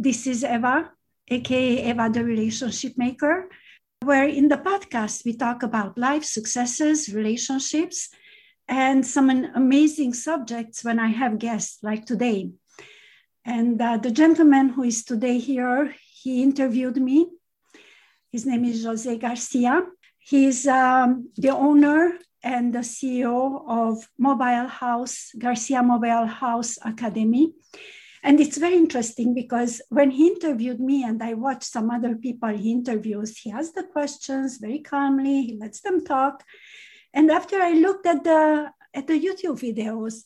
This is Eva, aka Eva the Relationship Maker, where in the podcast we talk about life successes, relationships, and some amazing subjects when I have guests like today. And uh, the gentleman who is today here, he interviewed me. His name is Jose Garcia. He's um, the owner and the CEO of Mobile House, Garcia Mobile House Academy. And it's very interesting because when he interviewed me and I watched some other people he interviews, he asks the questions very calmly, he lets them talk. And after I looked at the at the YouTube videos,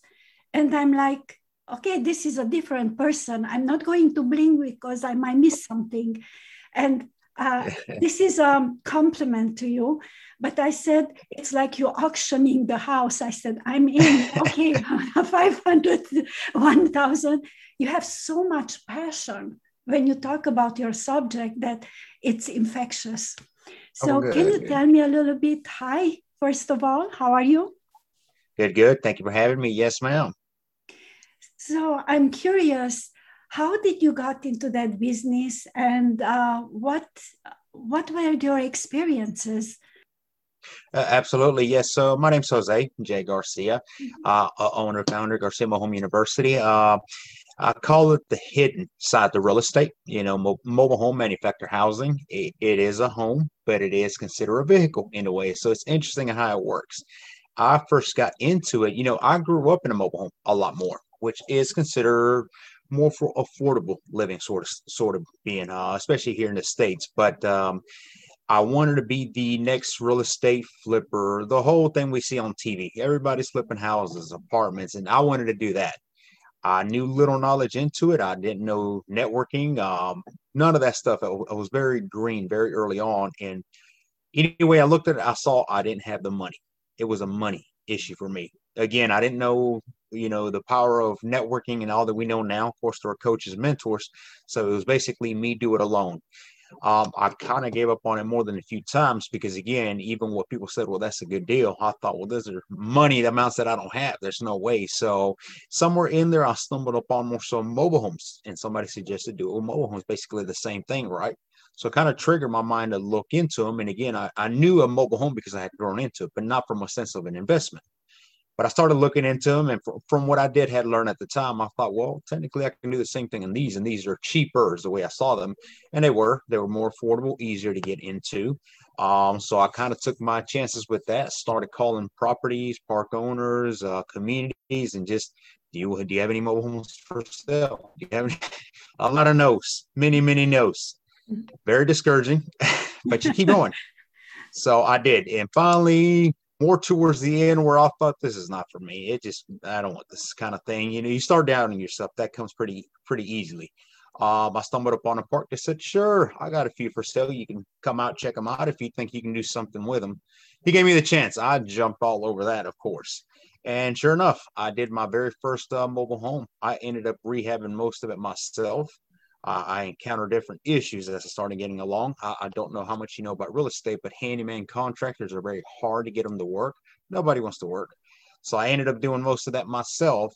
and I'm like, okay, this is a different person. I'm not going to blink because I might miss something. And uh, this is a compliment to you. But I said, it's like you're auctioning the house. I said, I'm in. Okay, 500, 1,000. You have so much passion when you talk about your subject that it's infectious. So, oh, can you tell me a little bit? Hi, first of all, how are you? Good, good. Thank you for having me. Yes, ma'am. So, I'm curious how did you got into that business and uh, what what were your experiences uh, absolutely yes so my name's jose j garcia mm-hmm. uh, owner founder garcia home university uh, I call it the hidden side of real estate. You know, mo- mobile home manufactured housing. It, it is a home, but it is considered a vehicle in a way. So it's interesting how it works. I first got into it. You know, I grew up in a mobile home a lot more, which is considered more for affordable living sort of sort of being uh, especially here in the states but um, i wanted to be the next real estate flipper the whole thing we see on tv everybody's flipping houses apartments and i wanted to do that. I knew little knowledge into it. I didn't know networking um, none of that stuff. I, I was very green very early on and anyway i looked at it i saw i didn't have the money. It was a money issue for me again i didn't know you know the power of networking and all that we know now of course through our coaches and mentors so it was basically me do it alone um, I kind of gave up on it more than a few times because, again, even what people said, well, that's a good deal. I thought, well, those are money the amounts that I don't have. There's no way. So, somewhere in there, I stumbled upon more so mobile homes, and somebody suggested do well, mobile homes, basically the same thing, right? So, kind of triggered my mind to look into them. And again, I, I knew a mobile home because I had grown into it, but not from a sense of an investment. But I started looking into them, and from, from what I did had learned at the time, I thought, well, technically, I can do the same thing in these, and these are cheaper, is the way I saw them, and they were. They were more affordable, easier to get into. Um, so I kind of took my chances with that. Started calling properties, park owners, uh, communities, and just do you do you have any mobile homes for sale? Do you have any? a lot of no's, many many no's. Very discouraging, but you keep going. so I did, and finally more towards the end where I thought this is not for me. It just I don't want this kind of thing. You know, you start doubting yourself. That comes pretty pretty easily. Um, I stumbled upon a park that said, "Sure, I got a few for sale. You can come out check them out if you think you can do something with them." He gave me the chance. I jumped all over that, of course. And sure enough, I did my very first uh, mobile home. I ended up rehabbing most of it myself. Uh, I encounter different issues as I started getting along. I, I, don't know how much you know about real estate, but handyman contractors are very hard to get them to work. Nobody wants to work. So I ended up doing most of that myself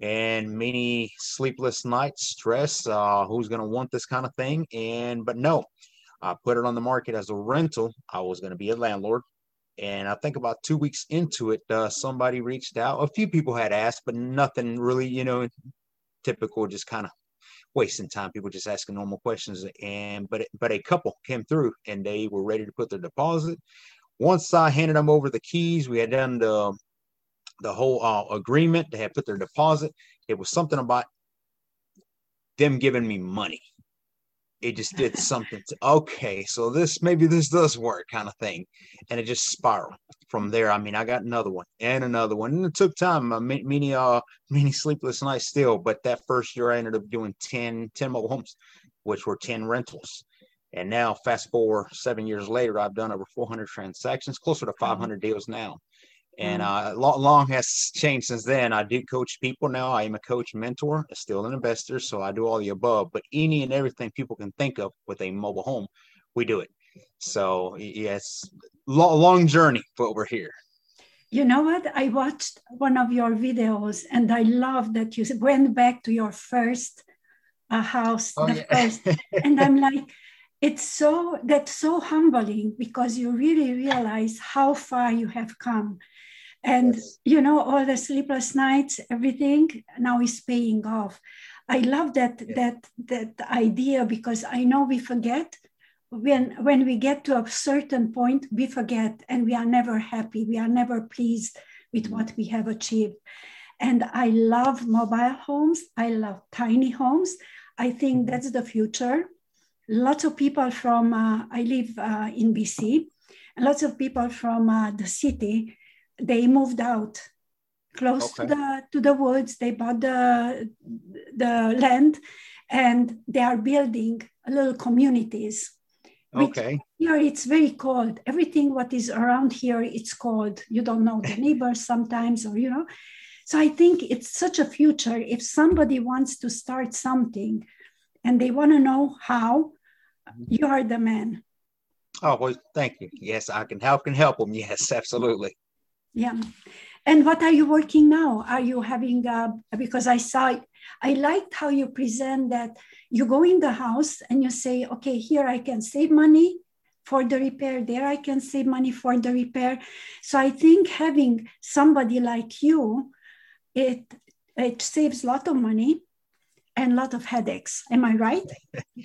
and many sleepless nights, stress. Uh, who's going to want this kind of thing? And, but no, I put it on the market as a rental. I was going to be a landlord. And I think about two weeks into it, uh, somebody reached out. A few people had asked, but nothing really, you know, typical, just kind of wasting time. People just asking normal questions. And but but a couple came through and they were ready to put their deposit. Once I handed them over the keys, we had done the the whole uh, agreement. They had put their deposit. It was something about them giving me money it just did something to okay so this maybe this does work kind of thing and it just spiraled. From there i mean i got another one and another one and it took time. Uh, many uh many sleepless nights still but that first year i ended up doing 10 10 mobile homes which were 10 rentals. And now fast forward seven years later i've done over 400 transactions closer to 500 deals now and mm-hmm. uh, long has changed since then. I do coach people now. I am a coach mentor, still an investor, so I do all the above. But any and everything people can think of with a mobile home, we do it. So yes, long, long journey, but we're here. You know what? I watched one of your videos, and I love that you went back to your first a house oh, the yeah. first and i'm like it's so that's so humbling because you really realize how far you have come and yes. you know all the sleepless nights everything now is paying off i love that yes. that that idea because i know we forget when when we get to a certain point we forget and we are never happy we are never pleased with mm-hmm. what we have achieved and i love mobile homes i love tiny homes i think mm-hmm. that's the future lots of people from uh, i live uh, in bc lots of people from uh, the city they moved out close okay. to the to the woods. They bought the the land and they are building little communities okay. here it's very cold. Everything what is around here it's cold. You don't know the neighbors sometimes or you know. So i think it's such a future. If somebody wants to start something and they want to know how mm-hmm. you are the man. Oh well thank you. Yes i can help can help them. Yes absolutely yeah. And what are you working now? Are you having because i saw i liked how you present that you go in the house and you say okay here i can save money for the repair. There i can save money for the repair. So i think having somebody like you it it saves a lot of money and a lot of headaches. Am I right? it,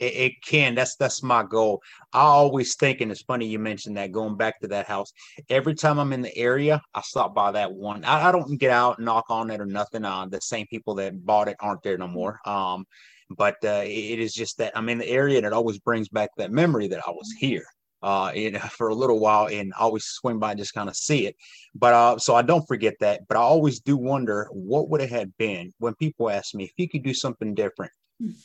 it, can. That's that's my goal. I always think, and it's funny you mentioned that. Going back to that house, every time I'm in the area, I stop by that one. I, I don't get out and knock on it or nothing. Uh, the same people that bought it aren't there no more. Um, but uh, it is just that I'm in the area, and it always brings back that memory that I was here uh, know, for a little while and always swing by and just kind of see it. But uh, so I don't forget that. But I always do wonder what would it have been when people ask me if you could do something different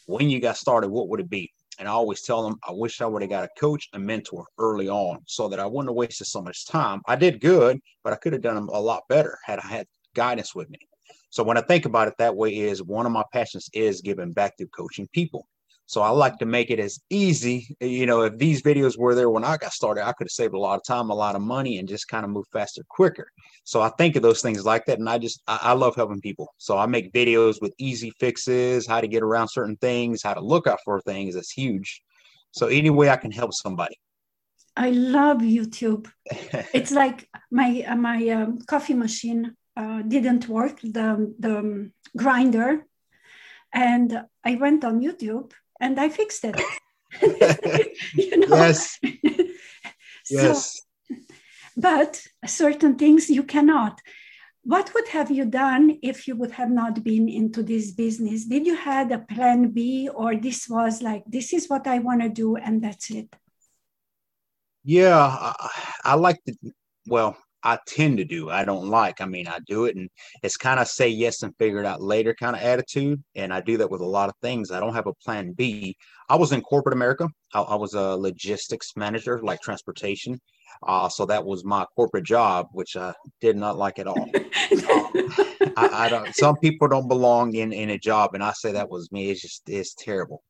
when you got started, what would it be? And I always tell them, I wish I would have got a coach, a mentor early on so that I wouldn't have wasted so much time. I did good, but I could have done a lot better had I had guidance with me. So when I think about it that way is one of my passions is giving back to coaching people. So I like to make it as easy. You know, if these videos were there when I got started, I could have saved a lot of time, a lot of money, and just kind of move faster, quicker. So I think of those things like that. And I just, I, I love helping people. So I make videos with easy fixes, how to get around certain things, how to look out for things. That's huge. So any way I can help somebody. I love YouTube. it's like my uh, my um, coffee machine uh, didn't work, the the um, grinder, and I went on YouTube and I fixed it. you know? Yes. yes. but certain things you cannot. What would have you done if you would have not been into this business? Did you had a plan B or this was like this is what I want to do and that's it? Yeah, I, I like to well, I tend to do. I don't like. I mean, I do it, and it's kind of say yes and figure it out later kind of attitude. And I do that with a lot of things. I don't have a plan B. I was in corporate America. I, I was a logistics manager, like transportation. Uh, so that was my corporate job, which I did not like at all. um, I, I, don't. Some people don't belong in in a job, and I say that was me. It's just it's terrible.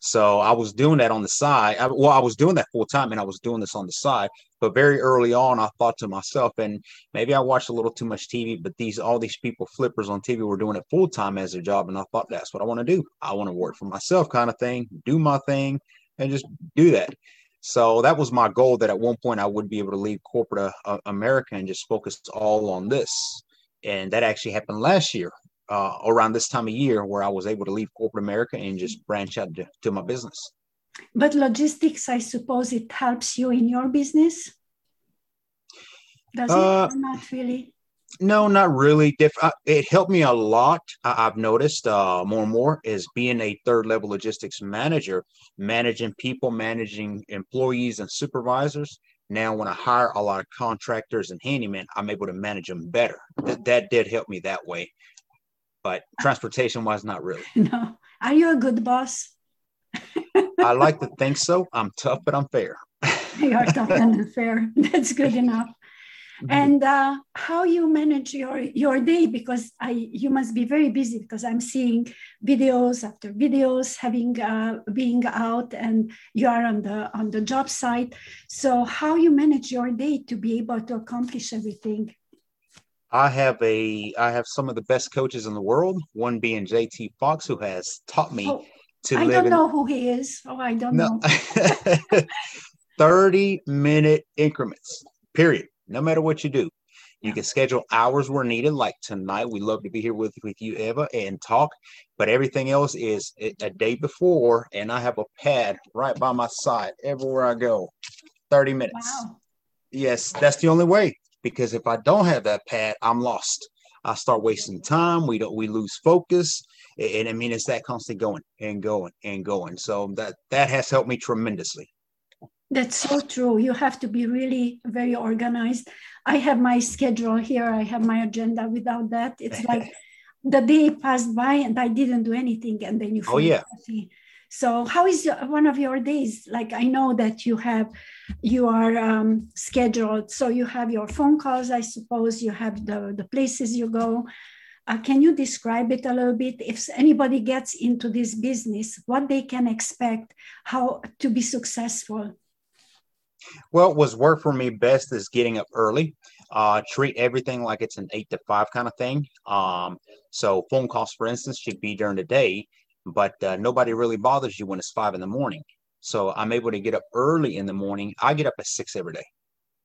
So I was doing that on the side. I, well, I was doing that full time and I was doing this on the side. But very early on, I thought to myself, and maybe I watched a little too much TV, but these all these people, flippers on TV, were doing it full time as their job. And I thought that's what I want to do. I want to work for myself, kind of thing, do my thing, and just do that. So that was my goal that at one point I would be able to leave corporate uh, America and just focus all on this. And that actually happened last year uh, around this time of year where I was able to leave corporate America and just branch out to, to my business. But logistics, I suppose it helps you in your business? Does uh, it? Not really? No, not really. Uh, it helped me a lot. I've noticed uh, more and more is being a third level logistics manager, managing people, managing employees and supervisors. Now, when I hire a lot of contractors and handymen, I'm able to manage them better. That, that did help me that way but transportation wise, not really. No. Are you a good boss? I like to think so. I'm tough, but I'm fair. you are tough and fair. That's good enough. Mm-hmm. And uh, how you manage your your day because I you must be very busy because I'm seeing videos after videos having uh, being out and you are on the on the job site. So how you manage your day to be able to accomplish everything? I have a I have some of the best coaches in the world. One being JT Fox, who has taught me Oh, to I don't in know who he is. Oh, I don't no know. 30 minute increments. Period. No matter what you do. You can schedule hours where needed. Like tonight, we love to be here with, with you, Eva, and talk. But everything else is a a day before, and I have a pad right by my side everywhere I go. 30 minutes. Wow. Yes, that's the only way. Because if I don't have that pad, I'm lost. I start wasting time. We don't. We lose focus, and I mean it's that constantly going and going and going. So that that has helped me tremendously. That's so true. You have to be really very organized. I have my schedule here, I have my agenda. Without that, it's like the day passed by and I didn't do anything, and then you Oh, feel yeah. guilty. So, how is one of your days? Like, I know that you have, you are um, scheduled. So, you have your phone calls, I suppose, you have the, the places you go. Uh, can you describe it a little bit? If anybody gets into this business, what they can expect, how to be successful? Well, what's worked for me best is getting up early. Uh, treat everything like it's an eight to five kind of thing. Um, so phone calls, for instance, should be during the day, but uh, nobody really bothers you when it's five in the morning. So I'm able to get up early in the morning. I get up at six every day,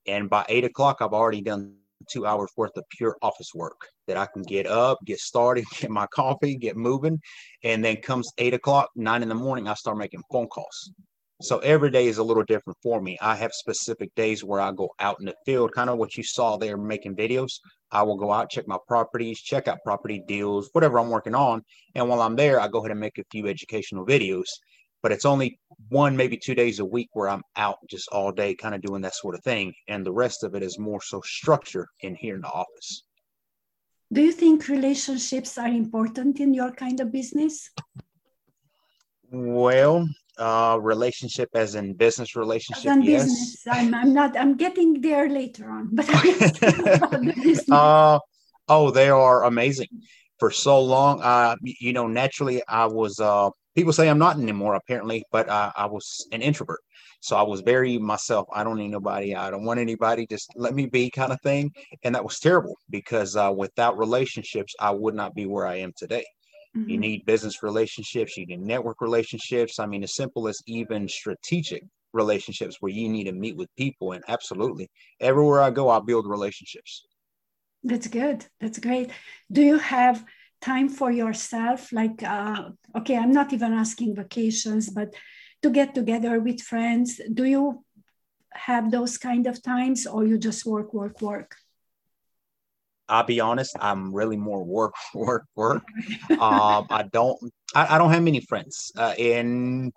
and by eight o'clock, I've already done two hours worth of pure office work that I can get up, get started, get my coffee, get moving, and then comes eight o'clock, nine in the morning, I start making phone calls. So every day is a little different for me. I have specific days where I go out in the field, kind of what you saw there making videos. I will go out, check my properties, check out property deals, whatever I'm working on. And while I'm there, I go ahead and make a few educational videos. But it's only one, maybe two days a week where I'm out just all day, kind of doing that sort of thing. And the rest of it is more so structure in here in the office. Do you think relationships are important in your kind of business? Well, uh, relationship as in business relationship, Than yes. business. I'm, I'm not, I'm getting there later on, but I'm asking about the business. uh, oh, they are amazing. For so long, uh, you know, naturally, I was. Uh, people say I'm not anymore, apparently, but uh, I was an introvert. So I was very myself. I don't need nobody. I don't want anybody. Just let me be, kind of thing. And that was terrible because uh, without relationships, I would not be where I am today. You Mhm. need business relationships. You need network relationships. I mean, as simple as even strategic relationships where you need to meet with people. And absolutely, everywhere I go, I build relationships. That's good. That's great. Do you have time for yourself? Like, uh, okay, I'm not even asking vacations, but to get together with friends. Do you have those kind of times or you just work, work, work? I'll be honest, I'm really more work, work, work. Um, I don't, I, I don't have many friends, uh, and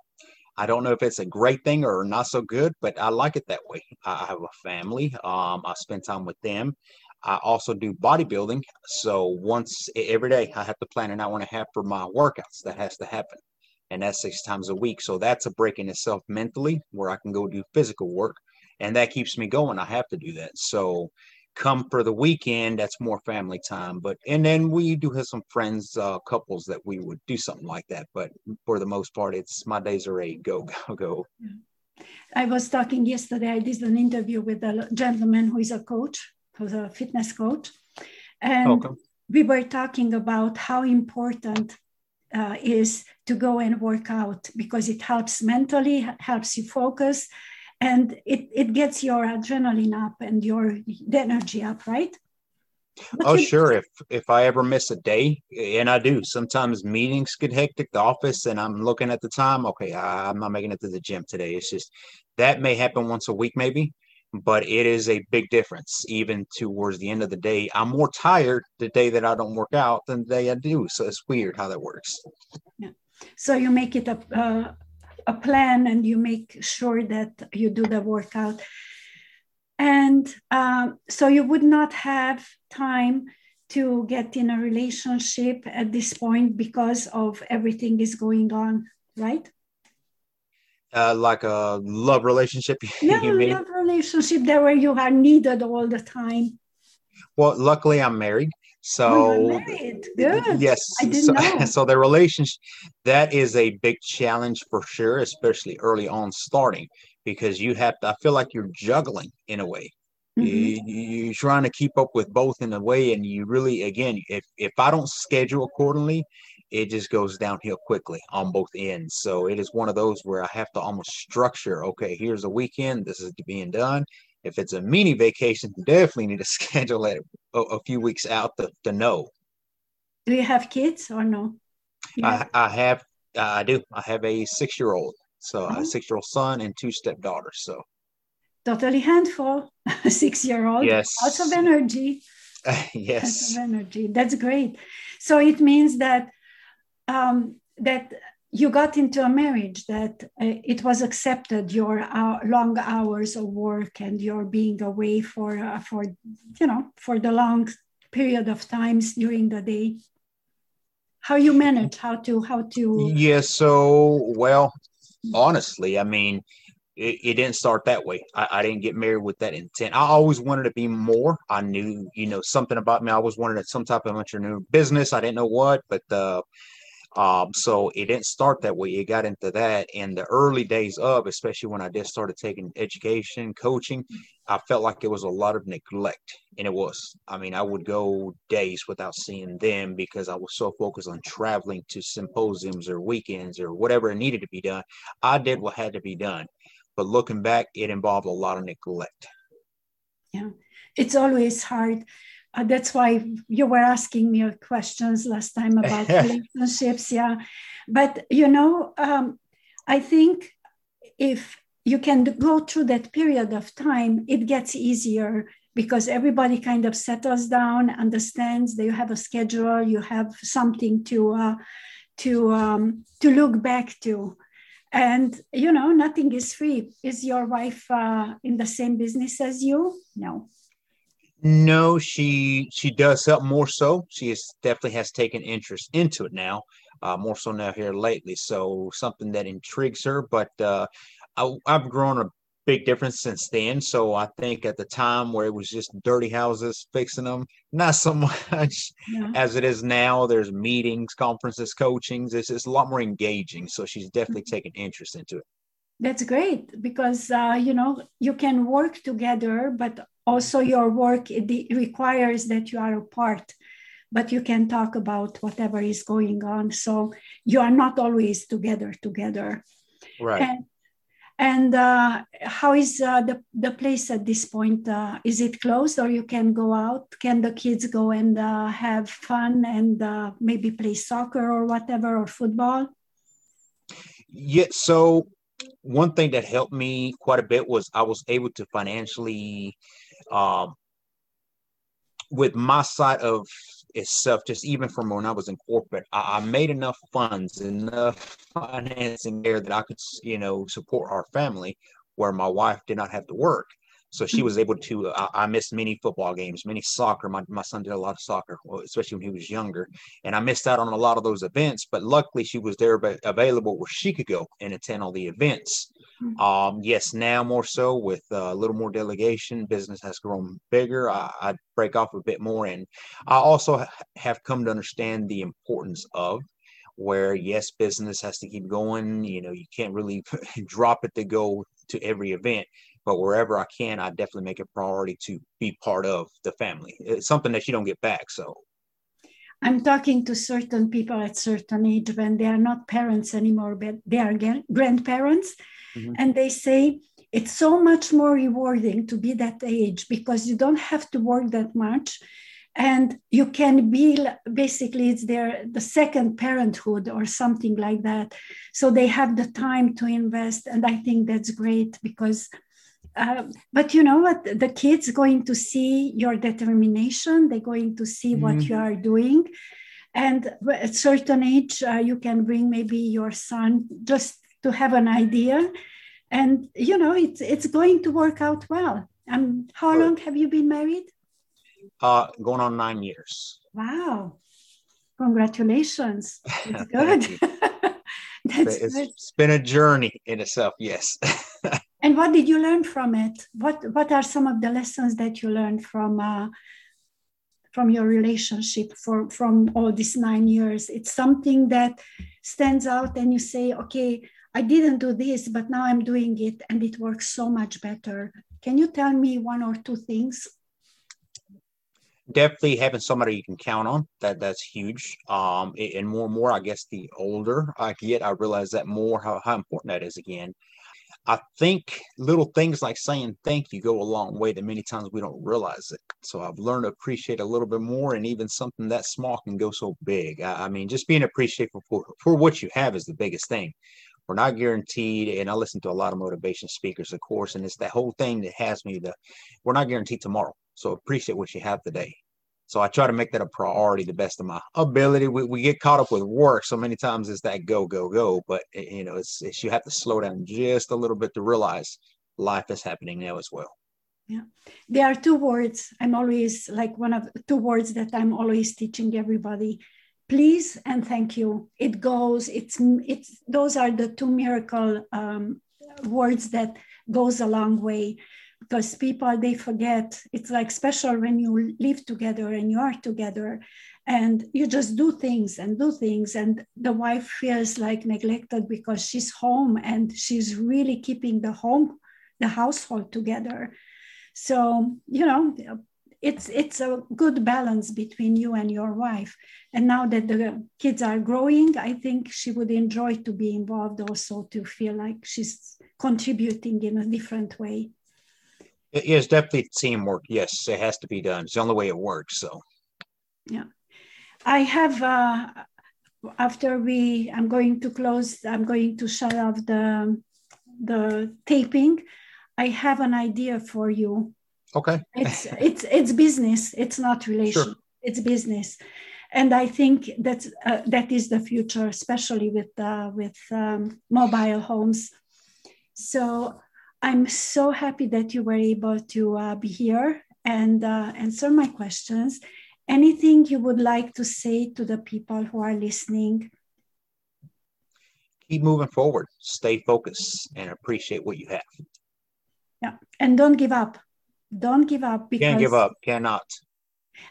I don't know if it's a great thing or not so good, but I like it that way. I have a family. Um, I spend time with them. I also do bodybuilding, so once every day I have to plan an hour and a half for my workouts. That has to happen, and that's six times a week. So that's a break in itself mentally, where I can go do physical work, and that keeps me going. I have to do that. So come for the weekend that's more family time but and then we do have some friends uh couples that we would do something like that but for the most part it's my days are a go go go I was talking yesterday, I did an interview with a gentleman who is a coach, who's a fitness coach. And we were talking about how important uh, is to go and work out because it helps mentally, helps you focus, and it, it gets your adrenaline up and your energy up, right? But oh you- sure if if i ever miss a day and i do sometimes meetings get hectic the office and i'm looking at the time okay I, i'm not making it to the gym today it's just that may happen once a week maybe but it is a big difference even towards the end of the day i'm more tired the day that i don't work out than the day i do so it's weird how that works yeah. So you make it a, uh, a plan and you make sure that you do the workout. And um, so you would not have time to get in a relationship at this point because of everything is going on, right? uh, like a love relationship. Yeah, you mean? love relationship there where you are needed all the time. Well, luckily I'm married, so. Good. yes. So, know. so the relationship that is a big challenge for sure, especially early on starting, because you have to. I feel like you're juggling in a way. Mm-hmm. You, are trying to keep up with both in a way, and you really, again, if if I don't schedule accordingly, it just goes downhill quickly on both ends. So it is one of those where I have to almost structure. Okay, here's a weekend. This is being done. If it's a mini vacation, you definitely need to schedule it a, a few weeks out to, to know. Do you have kids or no? I, I have. I do. I have a six-year-old, so oh. a six-year-old son and two stepdaughters. So totally handful, six year old. Yes. Lots of energy. yes. Lots of energy. That's great. So it means that um, that you got into a marriage that uh, it was accepted your uh, long hours of work and your being away for uh, for you know for the long period of times during the day how you manage how to how to yeah so well honestly i mean it, it didn't start that way. I, I, didn't get married with that intent. I always wanted to be more. I knew, you know, something about me. I always wanted some type of entrepreneur business. I didn't know what, but uh, um, so it didn't start that way. It got into that in the early days of, especially when I just started taking education, coaching. I felt like it was a lot of neglect, and it was. I mean, I would go days without seeing them because I was so focused on traveling to symposiums or weekends or whatever needed to be done. I did what had to be done but looking back, it involved a lot of neglect. Yeah, it's always hard. Uh, that's why you were asking me questions last time about relationships. Yeah, but you know, um, I think if you can go through that period of time, it gets easier because everybody kind of settles down, understands that you have a schedule, you have something to uh, to um, to look back to. And you know nothing is free. Is your wife uh, in the same business as you? No no she she does help more so she is definitely has taken interest into it now uh, more so now here lately so something that intrigues her but uh, I, i've grown a big difference since then. So I think at the time where it was just dirty houses fixing them, not so much yeah. as it is now. There's meetings, conferences, coachings. It's, it's a lot more engaging. So she's definitely mm-hmm. taken interest into it. That's great because uh, you know you can work together, but also your work it requires that you are apart but you can talk about whatever is going on so you are not always together together right and and uh, how is uh, the, the place at this point? Uh, is it closed or you can go out? Can the kids go and uh, have fun and uh, maybe play soccer or whatever or football? Yeah, so one thing that helped me quite a bit was I was able to financially, um, with my side of itself, just even from when I was in corporate, I, I made enough funds, enough financing there that I could, you know, support our family where my wife did not have to work. So she was able to. I, I, missed many football games, many soccer. My, my son did a lot of soccer, especially when he was younger, and I missed out on a lot of those events. But luckily, she was there but available where she could go and attend all the events. Hmm. Um, yes, now more so with uh, a little more delegation, business has grown bigger. I, I break off a bit more, and I also have come to understand the importance of where yes business has to keep going you know you can't really drop it to go to every event but wherever I can, I definitely make a priority to be part of the family. It's something that you don't get back. So I'm talking to certain people at certain age when they are not parents anymore, but they are grandparents. Mm-hmm. And they say it's so much more rewarding to be that age because you don't have to work that much and you can be basically it's their the second parenthood or something like that so they have the time to invest and i think that's great because uh, but you know what the kids going to see your determination they're going to see mm-hmm. what you are doing and at certain age uh, you can bring maybe your son just to have an idea. And you know it's it's going to work out well. Um how long have you been married? Uh going on nine years. Wow. Congratulations. That's good. That's it's, good. it's been a journey in itself yes. And what did you learn from it? What What are some of the lessons that you learned from uh, from your relationship for from all these nine years? It's something that stands out, and you say, "Okay, I didn't do this, but now I'm doing it, and it works so much better." Can you tell me one or two things? Definitely having somebody you can count on. That that's huge. Um, and more and more, I guess the older I get, I realize that more how, how important that is again. I think little things like saying thank you go a long way that many times we don't realize it. So I've learned to appreciate a little bit more, and even something that small can go so big. I, I mean, just being appreciative for, for what you have is the biggest thing. We're not guaranteed, and I listen to a lot of motivation speakers, of course, and it's that whole thing that has me the we're not guaranteed tomorrow. So appreciate what you have today. So I try to make that a priority the best of my ability. We, we get caught up with work so many times it's that go, go, go. But, you know, it's, it's you have to slow down just a little bit to realize life is happening now as well. Yeah. There are two words I'm always like one of two words that I'm always teaching everybody please and thank you. It goes it's it's those are the two miracle um, words that goes a long way. Because people they forget it's like special when you live together and you are together and you just do things and do things. And the wife feels like neglected because she's home and she's really keeping the home the household together. So you know it's it's a good balance between you and your wife and now that the kids are growing i think she would enjoy to be involved also to feel like she's contributing in a different way it is definitely teamwork. Yes, it has to be done. It's the only way it works. So, yeah, I have. Uh, after we, I'm going to close. I'm going to shut off the the taping. I have an idea for you. Okay. It's it's it's business. It's not relation. Sure. It's business, and I think that's uh, that is the future, especially with uh, with um, mobile homes. So I'm so happy that you were able to uh, be here and uh, answer my questions. Anything you would like to say to the people who are listening? Keep moving forward, stay focused, and appreciate what you have. Yeah, and don't give up. Don't give up. Because, Can't give up. Cannot.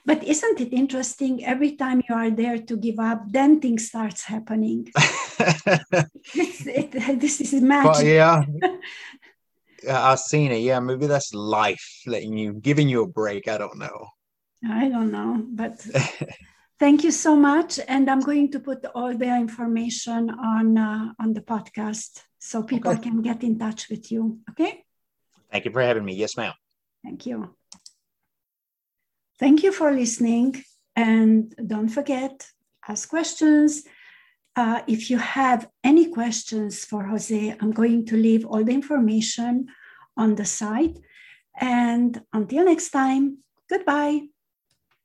But isn't it interesting? Every time you are there to give up, then things starts happening. it, this is magic. But yeah, I've seen it. Yeah, maybe that's life letting you, giving you a break. I don't know. I don't know, but thank you so much. And I'm going to put all the information on uh, on the podcast so people okay. can get in touch with you. Okay. Thank you for having me. Yes, ma'am. Thank you. Thank you for listening. And don't forget, ask questions. Uh, if you have any questions for Jose, I'm going to leave all the information on the site. And until next time, goodbye.